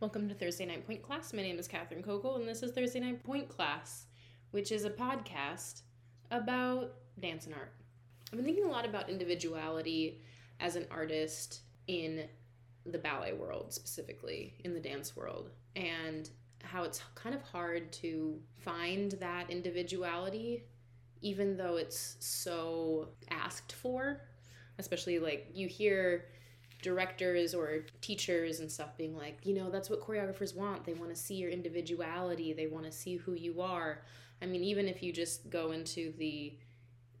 Welcome to Thursday Night Point Class. My name is Catherine Kogel, and this is Thursday Night Point Class, which is a podcast about dance and art. I've been thinking a lot about individuality as an artist in the ballet world, specifically in the dance world, and how it's kind of hard to find that individuality, even though it's so asked for. Especially like you hear directors or teachers and stuff being like, you know, that's what choreographers want. They want to see your individuality, they want to see who you are. I mean, even if you just go into the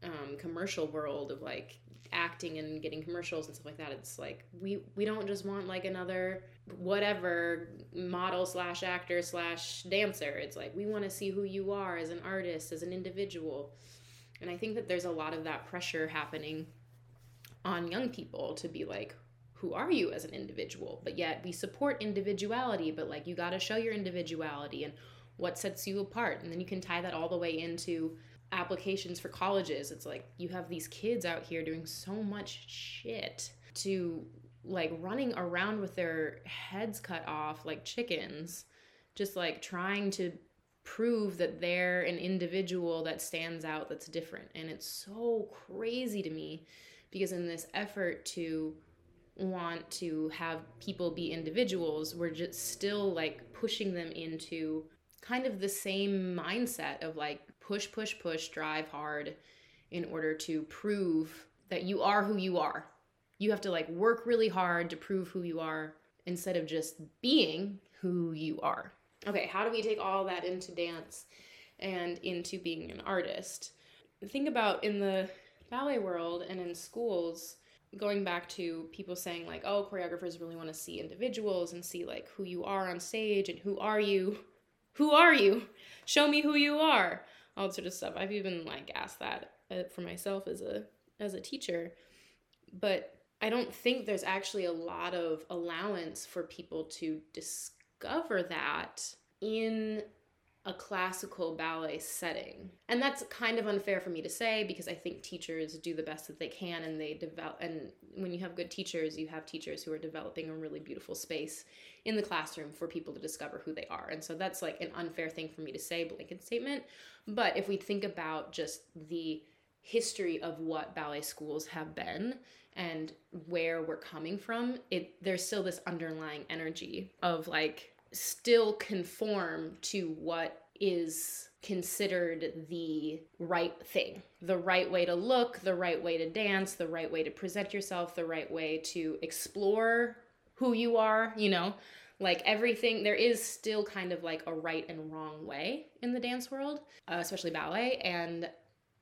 um, commercial world of like acting and getting commercials and stuff like that, it's like we we don't just want like another whatever model slash actor slash dancer. It's like we want to see who you are as an artist, as an individual. And I think that there's a lot of that pressure happening on young people to be like, who are you as an individual? But yet we support individuality, but like you got to show your individuality and what sets you apart. And then you can tie that all the way into applications for colleges. It's like you have these kids out here doing so much shit to like running around with their heads cut off like chickens, just like trying to prove that they're an individual that stands out that's different. And it's so crazy to me because in this effort to want to have people be individuals we're just still like pushing them into kind of the same mindset of like push push push drive hard in order to prove that you are who you are. You have to like work really hard to prove who you are instead of just being who you are. Okay how do we take all that into dance and into being an artist? Think about in the ballet world and in schools going back to people saying like oh choreographers really want to see individuals and see like who you are on stage and who are you who are you? Show me who you are. All that sort of stuff. I've even like asked that uh, for myself as a as a teacher. But i don't think there's actually a lot of allowance for people to discover that in a classical ballet setting. And that's kind of unfair for me to say because I think teachers do the best that they can and they develop and when you have good teachers, you have teachers who are developing a really beautiful space in the classroom for people to discover who they are. And so that's like an unfair thing for me to say blanket statement, but if we think about just the history of what ballet schools have been and where we're coming from, it there's still this underlying energy of like still conform to what is considered the right thing, the right way to look, the right way to dance, the right way to present yourself, the right way to explore who you are, you know? Like everything, there is still kind of like a right and wrong way in the dance world, uh, especially ballet. And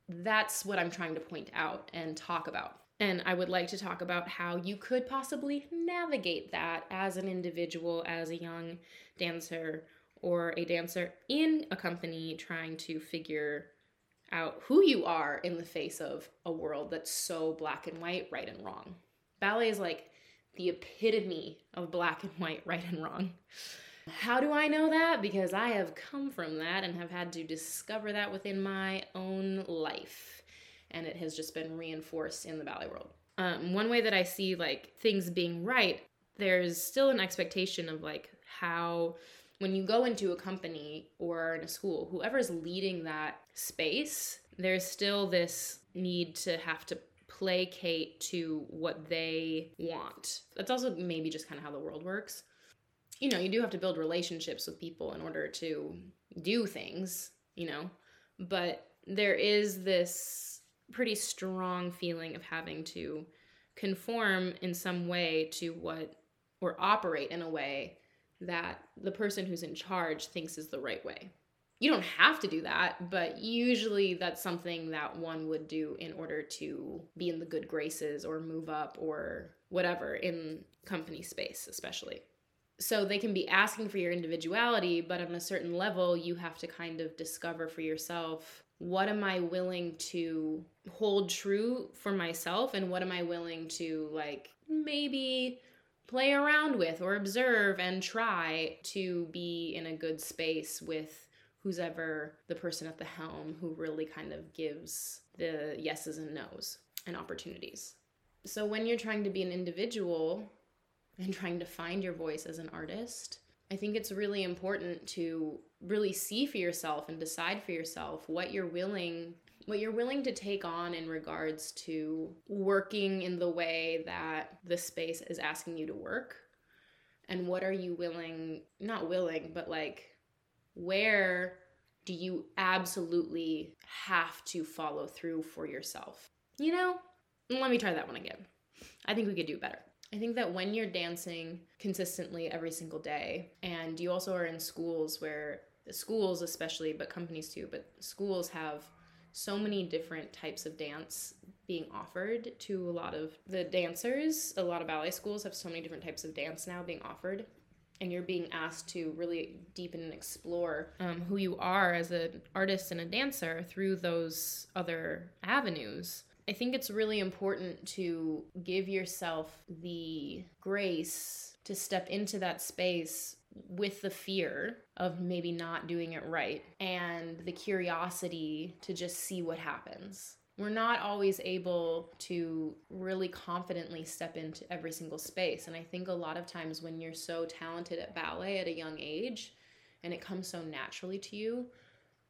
that's what I'm trying to point out and talk about. And I would like to talk about how you could possibly navigate that as an individual, as a young dancer, or a dancer in a company trying to figure out who you are in the face of a world that's so black and white, right and wrong. Ballet is like the epitome of black and white, right and wrong. How do I know that? Because I have come from that and have had to discover that within my own life and it has just been reinforced in the ballet world. Um, one way that I see like things being right, there's still an expectation of like how when you go into a company or in a school, whoever's leading that space, there's still this need to have to placate to what they want. That's also maybe just kind of how the world works. You know, you do have to build relationships with people in order to do things, you know, but there is this pretty strong feeling of having to conform in some way to what or operate in a way that the person who's in charge thinks is the right way. You don't have to do that, but usually that's something that one would do in order to be in the good graces or move up or whatever in company space, especially. So they can be asking for your individuality, but on a certain level, you have to kind of discover for yourself what am I willing to hold true for myself and what am I willing to like maybe play around with or observe and try to be in a good space with who's ever the person at the helm who really kind of gives the yeses and nos and opportunities. So when you're trying to be an individual and trying to find your voice as an artist, I think it's really important to really see for yourself and decide for yourself what you're willing what you're willing to take on in regards to working in the way that the space is asking you to work. And what are you willing not willing but like where do you absolutely have to follow through for yourself? You know let me try that one again. I think we could do better I think that when you're dancing consistently every single day, and you also are in schools where schools, especially, but companies too, but schools have so many different types of dance being offered to a lot of the dancers. A lot of ballet schools have so many different types of dance now being offered. And you're being asked to really deepen and explore um, who you are as an artist and a dancer through those other avenues. I think it's really important to give yourself the grace to step into that space with the fear of maybe not doing it right and the curiosity to just see what happens. We're not always able to really confidently step into every single space. And I think a lot of times when you're so talented at ballet at a young age and it comes so naturally to you,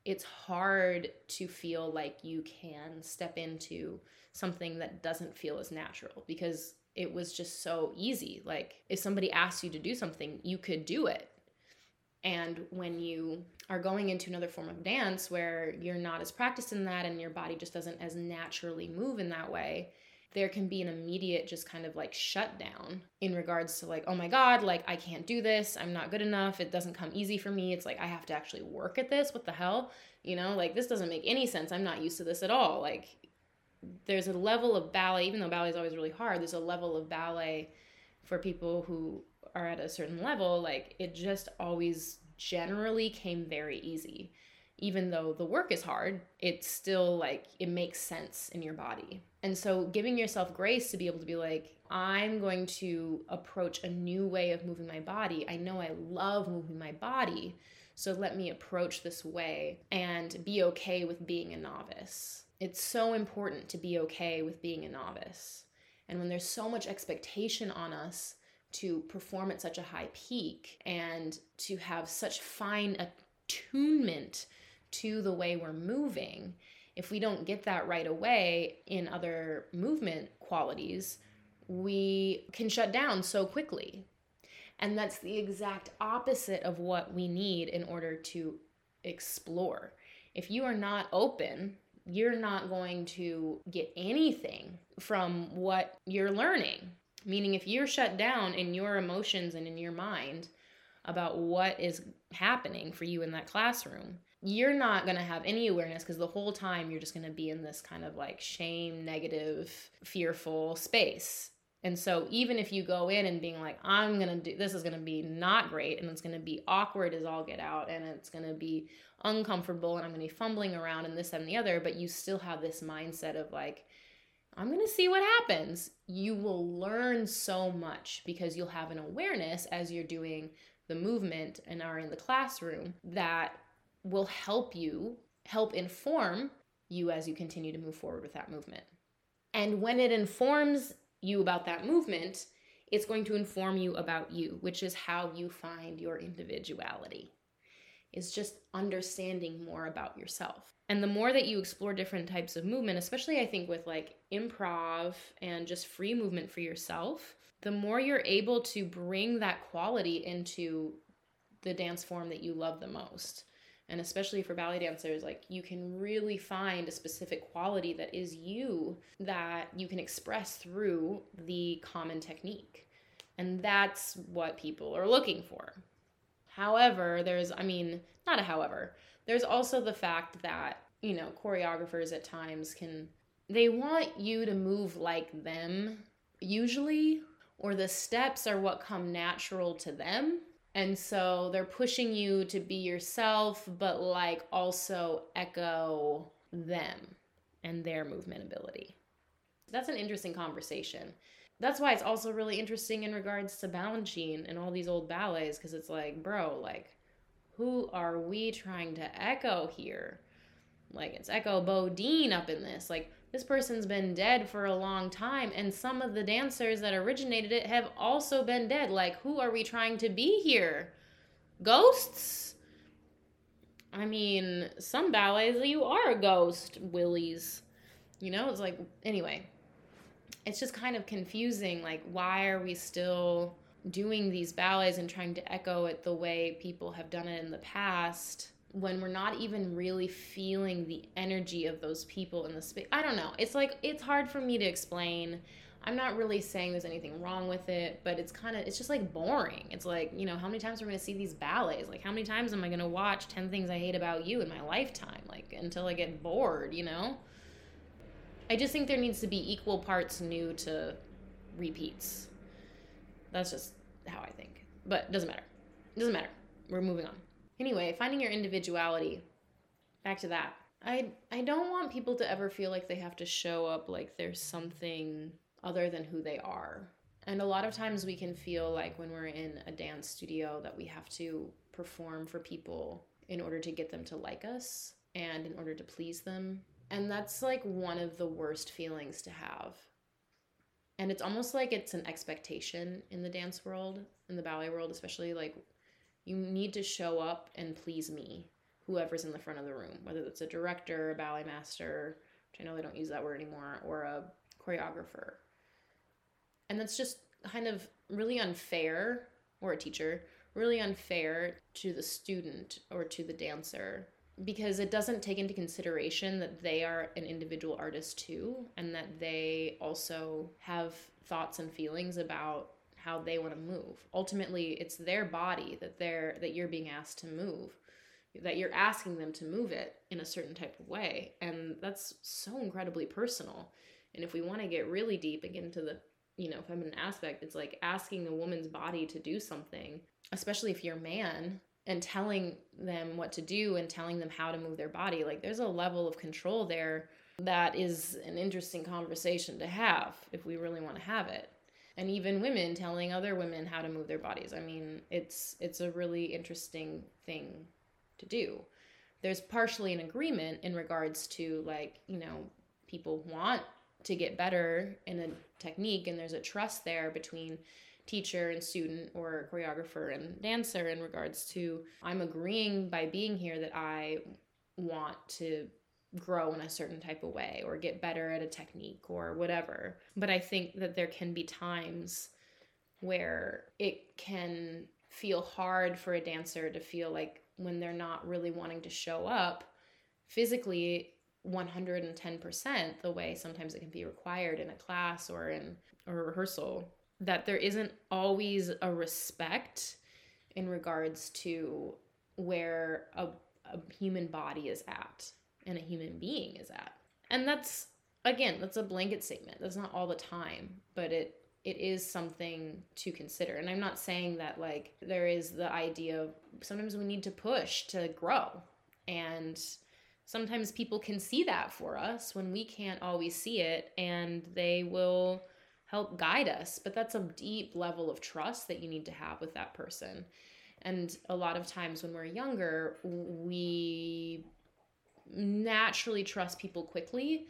it's hard to feel like you can step into something that doesn't feel as natural because it was just so easy. Like if somebody asked you to do something, you could do it. And when you are going into another form of dance where you're not as practiced in that and your body just doesn't as naturally move in that way, there can be an immediate just kind of like shutdown in regards to like oh my god like i can't do this i'm not good enough it doesn't come easy for me it's like i have to actually work at this what the hell? You know like this doesn't make any sense i'm not used to this at all like there's a level of ballet even though ballet is always really hard there's a level of ballet for people who are at a certain level like it just always generally came very easy even though the work is hard, it's still like it makes sense in your body. And so giving yourself grace to be able to be like, I'm going to approach a new way of moving my body. I know I love moving my body. So let me approach this way and be okay with being a novice. It's so important to be okay with being a novice. And when there's so much expectation on us to perform at such a high peak and to have such fine attunement to the way we're moving, if we don't get that right away in other movement qualities, we can shut down so quickly. And that's the exact opposite of what we need in order to explore. If you are not open, you're not going to get anything from what you're learning. Meaning, if you're shut down in your emotions and in your mind about what is happening for you in that classroom, you're not going to have any awareness because the whole time you're just going to be in this kind of like shame, negative, fearful space. And so even if you go in and being like, I'm going to do this is going to be not great and it's going to be awkward as all get out and it's going to be uncomfortable and I'm going to be fumbling around and this and the other, but you still have this mindset of like, I'm going to see what happens. You will learn so much because you'll have an awareness as you're doing the movement and are in the classroom that will help you, help inform you as you continue to move forward with that movement. And when it informs you about that movement, it's going to inform you about you, which is how you find your individuality. Is just understanding more about yourself. And the more that you explore different types of movement, especially I think with like improv and just free movement for yourself, the more you're able to bring that quality into the dance form that you love the most and especially for ballet dancers like you can really find a specific quality that is you that you can express through the common technique. And that's what people are looking for. However there's i mean not a however there's also the fact that you know choreographers at times can they want you to move like them usually or the steps are what come natural to them and so they're pushing you to be yourself, but like also echo them and their movement ability. That's an interesting conversation. That's why it's also really interesting in regards to Balanchine and all these old ballets, because it's like, bro, like, who are we trying to echo here? Like, it's Echo Bodine up in this. Like, this person's been dead for a long time and some of the dancers that originated it have also been dead like who are we trying to be here Ghosts? I mean, some ballets you are a ghost, Wilis. You know, it's like anyway. It's just kind of confusing like why are we still doing these ballets and trying to echo it the way people have done it in the past when we're not even really feeling the energy of those people in the space. I don't know. It's like it's hard for me to explain. I'm not really saying there's anything wrong with it, but it's kind of it's just like boring. It's like, you know, how many times are we going to see these ballets? Like how many times am I going to watch 10 things I hate about you in my lifetime like until I get bored, you know? I just think there needs to be equal parts new to repeats. That's just how I think. But doesn't matter. It doesn't matter. We're moving on. Anyway, finding your individuality. Back to that. I I don't want people to ever feel like they have to show up like there's something other than who they are. And a lot of times we can feel like when we're in a dance studio that we have to perform for people in order to get them to like us and in order to please them. And that's like one of the worst feelings to have. And it's almost like it's an expectation in the dance world, in the ballet world, especially like you need to show up and please me, whoever's in the front of the room, whether it's a director, a ballet master, which I know they don't use that word anymore, or a choreographer. And that's just kind of really unfair, or a teacher, really unfair to the student or to the dancer because it doesn't take into consideration that they are an individual artist too and that they also have thoughts and feelings about how they want to move. Ultimately, it's their body that they're that you're being asked to move. That you're asking them to move it in a certain type of way. And that's so incredibly personal. And if we want to get really deep and get into the, you know, feminine aspect, it's like asking a woman's body to do something, especially if you're a man, and telling them what to do and telling them how to move their body. Like there's a level of control there that is an interesting conversation to have if we really want to have it and even women telling other women how to move their bodies. I mean, it's it's a really interesting thing to do. There's partially an agreement in regards to like, you know, people want to get better in a technique and there's a trust there between teacher and student or choreographer and dancer in regards to I'm agreeing by being here that I want to grow in a certain type of way or get better at a technique or whatever. But I think that there can be times where it can feel hard for a dancer to feel like when they're not really wanting to show up physically 110% the way sometimes it can be required in a class or in a rehearsal that there isn't always a respect in regards to where a, a human body is at and a human being is at. And that's again, that's a blanket statement. That's not all the time, but it it is something to consider. And I'm not saying that like there is the idea of sometimes we need to push to grow. And sometimes people can see that for us when we can't always see it and they will help guide us. But that's a deep level of trust that you need to have with that person. And a lot of times when we're younger, we naturally trust people quickly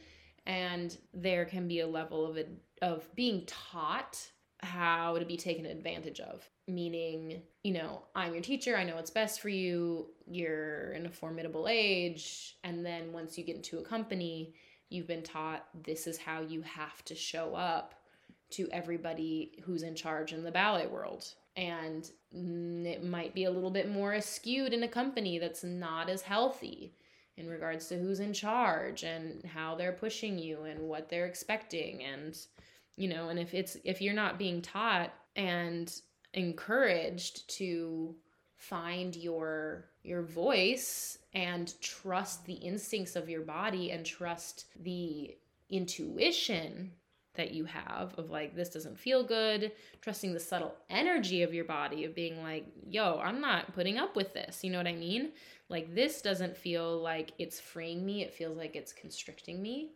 and there can be a level of it, of being taught how to be taken advantage of. Meaning you know i'm your teacher i know what's best for you you're in a formidable age and then once you get into a company you've been taught this is how you have to show up to everybody who's in charge in the ballet world. And it might be a little bit more skewed in a company that's not as healthy in regards to who's in charge and how they're pushing you and what they're expecting and you know and if it's if you're not being taught and encouraged to find your your voice and trust the instincts of your body and trust the intuition that you have of like this doesn't feel good trusting the subtle energy of your body of being like yo i'm not putting up with this you know what i mean? Like this doesn't feel like it's freeing me it feels like it's constricting me.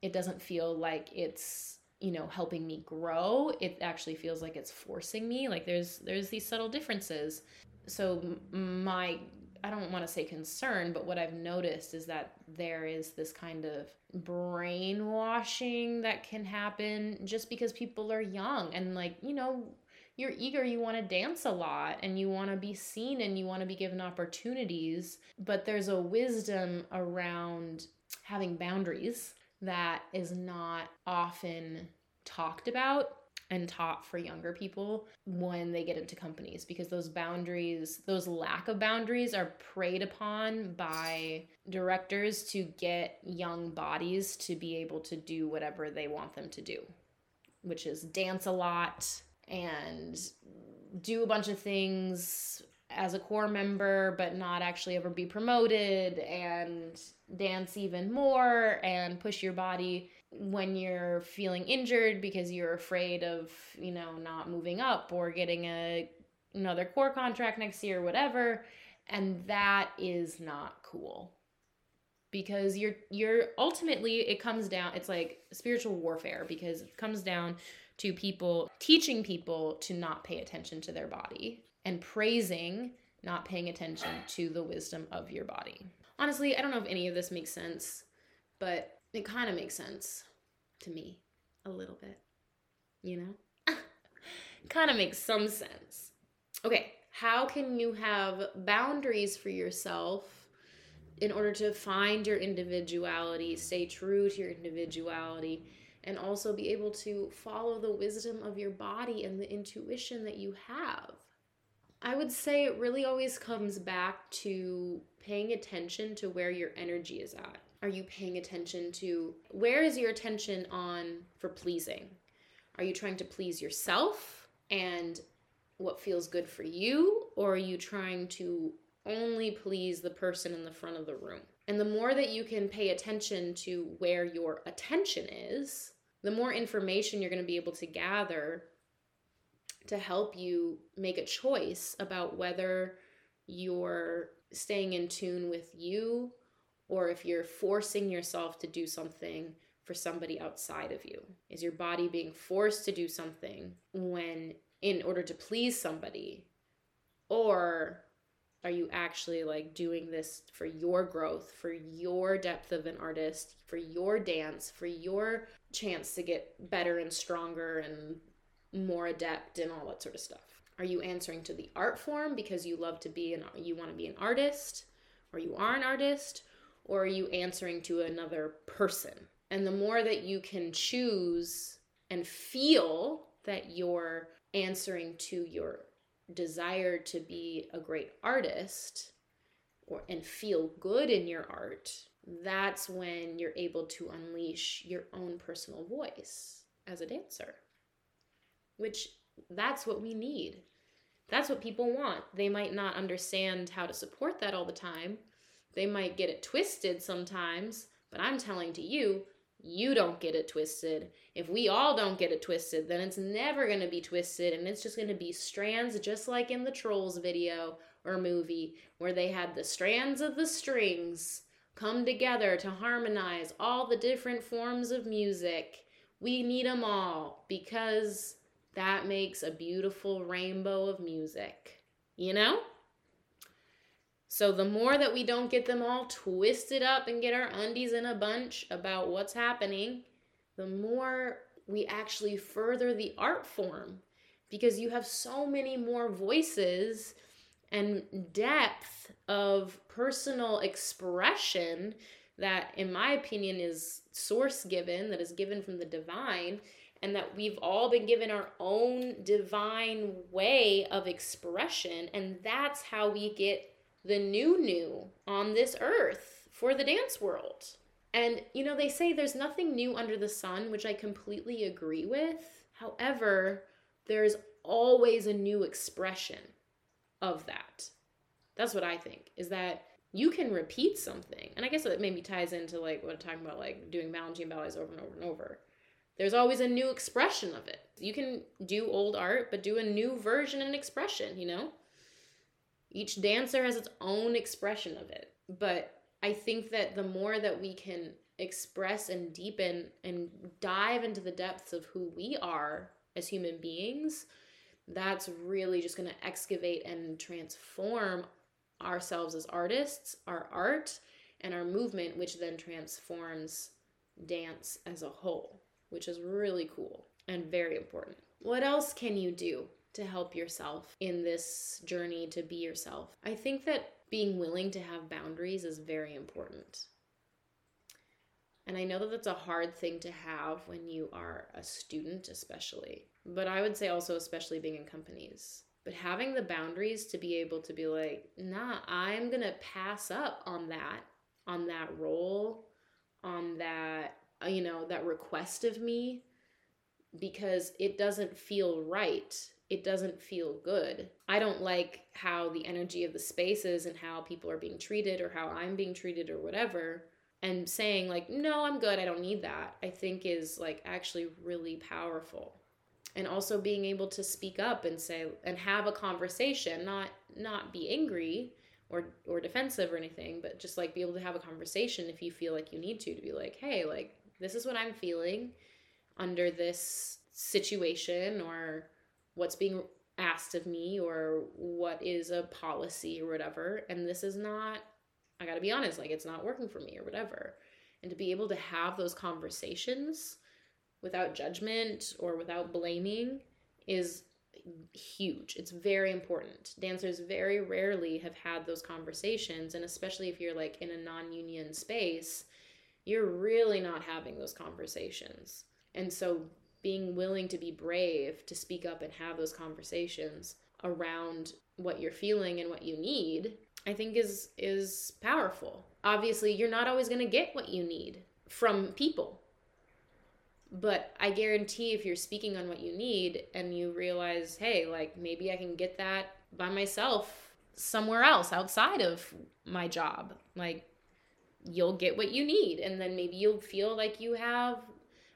It doesn't feel like it's you know helping me grow it actually feels like it's forcing me like there's there's these subtle differences. So my I don't want to say concern, but what I've noticed is that there is this kind of brainwashing that can happen just because people are young and like, you know, you're eager, you want to dance a lot and you want to be seen and you want to be given opportunities, but there's a wisdom around having boundaries that is not often talked about and taught for younger people when they get into companies because those boundaries, those lack of boundaries, are preyed upon by directors to get young bodies to be able to do whatever they want them to do, which is dance a lot and do a bunch of things as a corps member but not actually ever be promoted and dance even more and push your body when you're feeling injured because you're afraid of, you know, not moving up or getting a another corps contract next year or whatever and that is not cool because you're you're ultimately it comes down it's like spiritual warfare because it comes down to people teaching people to not pay attention to their body and praising not paying attention to the wisdom of your body. Honestly, I don't know if any of this makes sense, but it kind of makes sense to me a little bit. You know? kind of makes some sense. Okay, how can you have boundaries for yourself in order to find your individuality, stay true to your individuality, and also be able to follow the wisdom of your body and the intuition that you have? I would say it really always comes back to paying attention to where your energy is at. Are you paying attention to where is your attention on for pleasing? Are you trying to please yourself and what feels good for you? Or are you trying to only please the person in the front of the room? And the more that you can pay attention to where your attention is, the more information you're going to be able to gather to help you make a choice about whether you're staying in tune with you or if you're forcing yourself to do something for somebody outside of you. Is your body being forced to do something when in order to please somebody? Or are you actually like doing this for your growth, for your depth of an artist, for your dance, for your chance to get better and stronger and more adept and all that sort of stuff? Are you answering to the art form because you love to be an you want to be an artist or you are an artist or are you answering to another person? And the more that you can choose and feel that you're answering to your desire to be a great artist or and feel good in your art, that's when you're able to unleash your own personal voice as a dancer which that's what we need. That's what people want. They might not understand how to support that all the time. They might get it twisted sometimes, but I'm telling to you, you don't get it twisted. If we all don't get it twisted, then it's never going to be twisted and it's just going to be strands just like in the Trolls video or movie where they had the strands of the strings come together to harmonize all the different forms of music. We need them all because that makes a beautiful rainbow of music, you know? So the more that we don't get them all twisted up and get our undies in a bunch about what's happening, the more we actually further the art form because you have so many more voices and depth of personal expression that in my opinion is source given that is given from the divine and that we've all been given our own divine way of expression. And that's how we get the new new on this earth for the dance world. And, you know, they say there's nothing new under the sun, which I completely agree with. However, there's always a new expression of that. That's what I think, is that you can repeat something. And I guess it maybe ties into like what I'm talking about, like doing Balanchine ballets over and over and over there's always a new expression of it. You can do old art, but do a new version and expression, you know? Each dancer has its own expression of it. But I think that the more that we can express and deepen and dive into the depths of who we are as human beings, that's really just going to excavate and transform ourselves as artists, our art, and our movement, which then transforms dance as a whole which is really cool and very important. What else can you do to help yourself in this journey to be yourself. I think that being willing to have boundaries is very important. And I know that that's a hard thing to have when you are a student, especially. But I would say also, especially being in companies. But having the boundaries to be able to be like, nah, I'm going to pass up on that, on that role, on that, you know, that request of me because it doesn't feel right. It doesn't feel good. I don't like how the energy of the space is and how people are being treated or how I'm being treated or whatever and saying like no i'm good i don't need that i think is like actually really powerful and also being able to speak up and say and have a conversation not not be angry or or defensive or anything but just like be able to have a conversation if you feel like you need to to be like hey like this is what i'm feeling under this situation or what's being asked of me or what is a policy or whatever and this is not I got to be honest, like it's not working for me or whatever. And to be able to have those conversations without judgment or without blaming is huge. It's very important. Dancers very rarely have had those conversations. And especially if you're like in a non union space, you're really not having those conversations. And so being willing to be brave to speak up and have those conversations around what you're feeling and what you need I think is is powerful. Obviously, you're not always going to get what you need from people. But I guarantee if you're speaking on what you need and you realize, hey, like maybe I can get that by myself somewhere else outside of my job, like you'll get what you need. And then maybe you'll feel like you have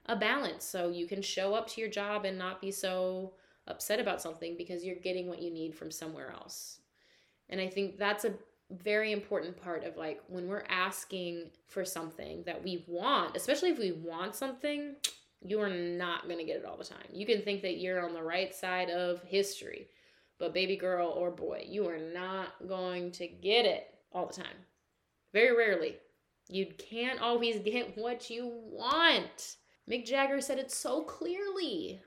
a balance so you can show up to your job and not be so upset about something because you're getting what you need from somewhere else. And I think that's a very important part of like when we're asking for something that we want, especially if we want something, you are not going to get it all the time. You can think that you're on the right side of history, but baby girl or boy, you are not going to get it all the time. Very rarely. You can't always get what you want. Mick Jagger said it so clearly.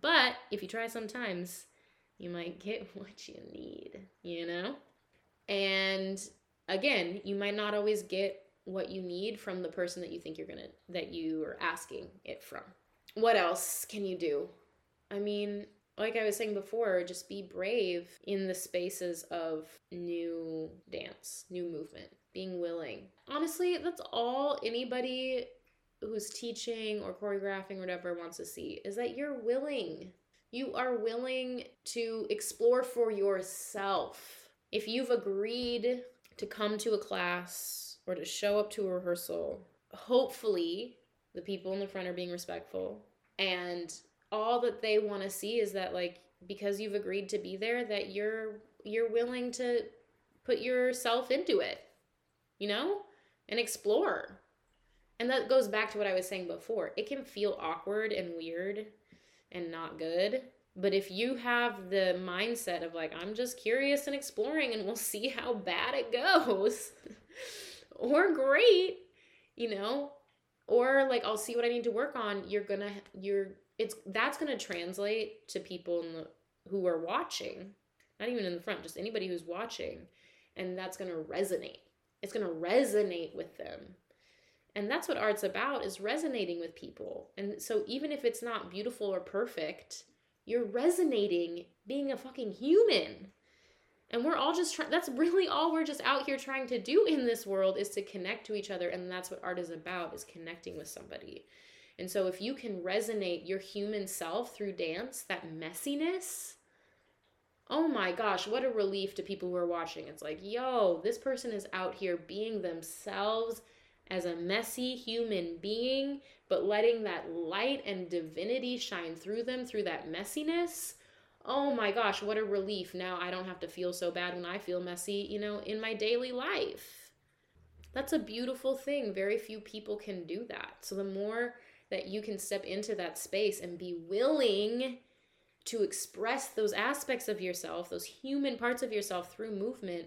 But if you try sometimes, you might get what you need, you know? And again, you might not always get what you need from the person that you think you're to that you are asking it from. What else can you do? I mean, like I was saying before, just be brave in the spaces of new dance, new movement, being willing. Honestly, that's all anybody who's teaching or choreographing or whatever wants to see is that you're willing. You are willing to explore for yourself. If you've agreed to come to a class or to show up to a rehearsal, hopefully the people in the front are being respectful. And all that they want to see is that like because you've agreed to be there that you're you're willing to put yourself into it you know and explore and that goes back to what i was saying before it can feel awkward and weird and not good. But if you have the mindset of like, I'm just curious and exploring and we'll see how bad it goes, or great, you know, or like I'll see what I need to work on, you're gonna, you're, it's, that's gonna translate to people in the, who are watching, not even in the front, just anybody who's watching, and that's gonna resonate. It's gonna resonate with them and that's what art's about is resonating with people. And so even if it's not beautiful or perfect, you're resonating being a fucking human. And we're all just trying, that's really all we're just out here trying to do in this world is to connect to each other. And that's what art is about, is connecting with somebody. And so if you can resonate your human self through dance, that messiness, oh my gosh, what a relief to people who are watching. It's like, yo, this person is out here being themselves as a messy human being, but letting that light and divinity shine through them through that messiness. Oh my gosh, what a relief. Now I don't have to feel so bad when I feel messy, you know, in my daily life. That's a beautiful thing. Very few people can do that. So the more that you can step into that space and be willing to express those aspects of yourself, those human parts of yourself through movement,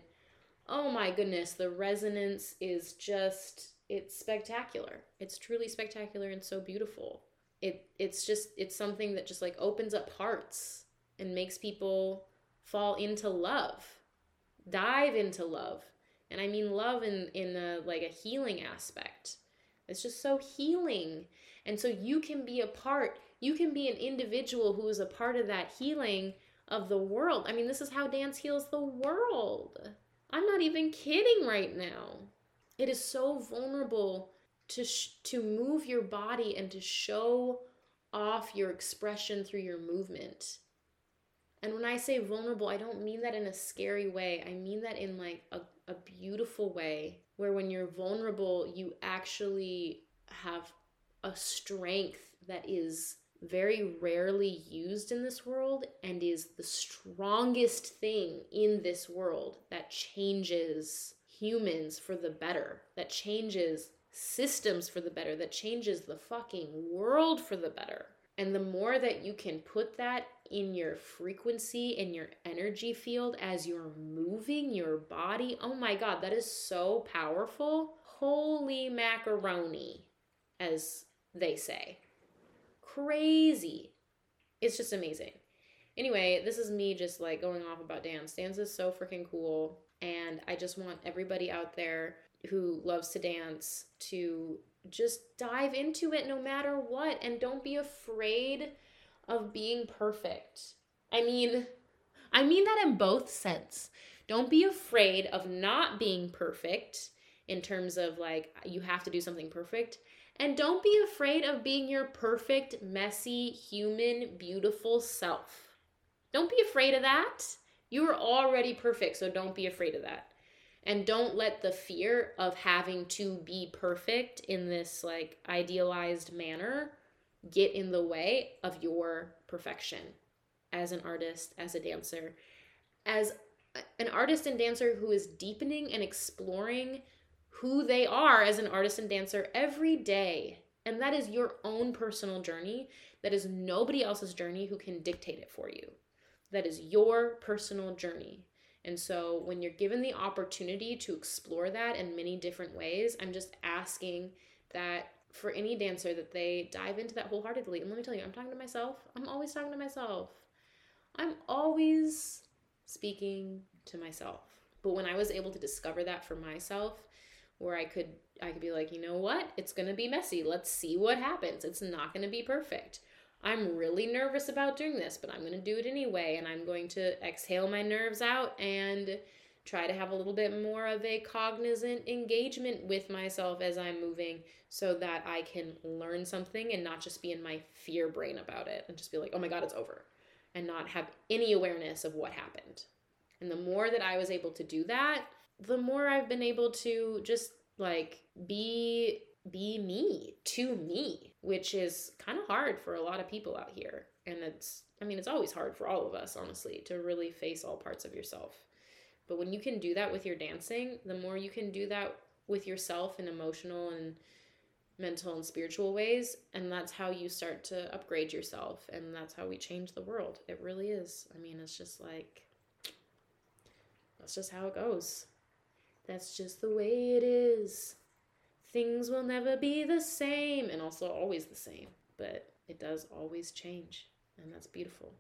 oh my goodness, the resonance is just it's spectacular. It's truly spectacular and so beautiful. It it's just it's something that just like opens up hearts. and makes people fall into love, dive into love. And I mean love in in a, like a healing aspect. It's just so healing. And so you can be a part, you can be an individual who is a part of that healing of the world. I mean, this is how dance heals the world. I'm not even kidding right now. It is so vulnerable to sh- to move your body and to show off your expression through your movement. And when I say vulnerable, I don't mean that in a scary way. I mean that in like a, a beautiful way where when you're vulnerable, you actually have a strength that is very rarely used in this world and is the strongest thing in this world that changes humans for the better, that changes systems for the better, that changes the fucking world for the better. And the more that you can put that in your frequency, in your energy field as you're moving your body, oh my God, that is so powerful. Holy macaroni, as they say. Crazy. It's just amazing. Anyway, this is me just like going off about dance. Dance is so freaking cool. And I just want everybody out there who loves to dance to just dive into it no matter what and don't be afraid of being perfect. I mean, I mean that in both sense. Don't be afraid of not being perfect in terms of like you have to do something perfect. And don't be afraid of being your perfect, messy, human, beautiful self. Don't be afraid of that. You are already perfect, so don't be afraid of that. And don't let the fear of having to be perfect in this like idealized manner get in the way of your perfection as an artist as a dancer as an artist and dancer who is deepening and exploring who they are as an artist and dancer every day. And that is your own personal journey. That is nobody else's journey who can dictate it for you that is your personal journey and so when you're given the opportunity to explore that in many different ways, I'm just asking that for any dancer that they dive into that wholeheartedly. And let me tell you, I'm talking to myself. I'm always talking to myself. I'm always speaking to myself. But when I was able to discover that for myself, where I could I could be like, you know what? It's going to be messy. Let's see what happens. It's not going to be perfect. I'm really nervous about doing this, but I'm going to do it anyway. And I'm going to exhale my nerves out and try to have a little bit more of a cognizant engagement with myself as I'm moving so that I can learn something and not just be in my fear brain about it and just be like, oh my God, it's over, and not have any awareness of what happened. And the more that I was able to do that, the more I've been able to just like be be me to me, which is kind of hard for a lot of people out here. And it's, I mean, it's always hard for all of us, honestly, to really face all parts of yourself. But when you can do that with your dancing, the more you can do that with yourself in emotional and mental and spiritual ways. And that's how you start to upgrade yourself. And that's how we change the world. It really is. I mean, it's just like, that's just how it goes. That's just the way it is things will never be the same and also always the same, but it does always change, and that's beautiful.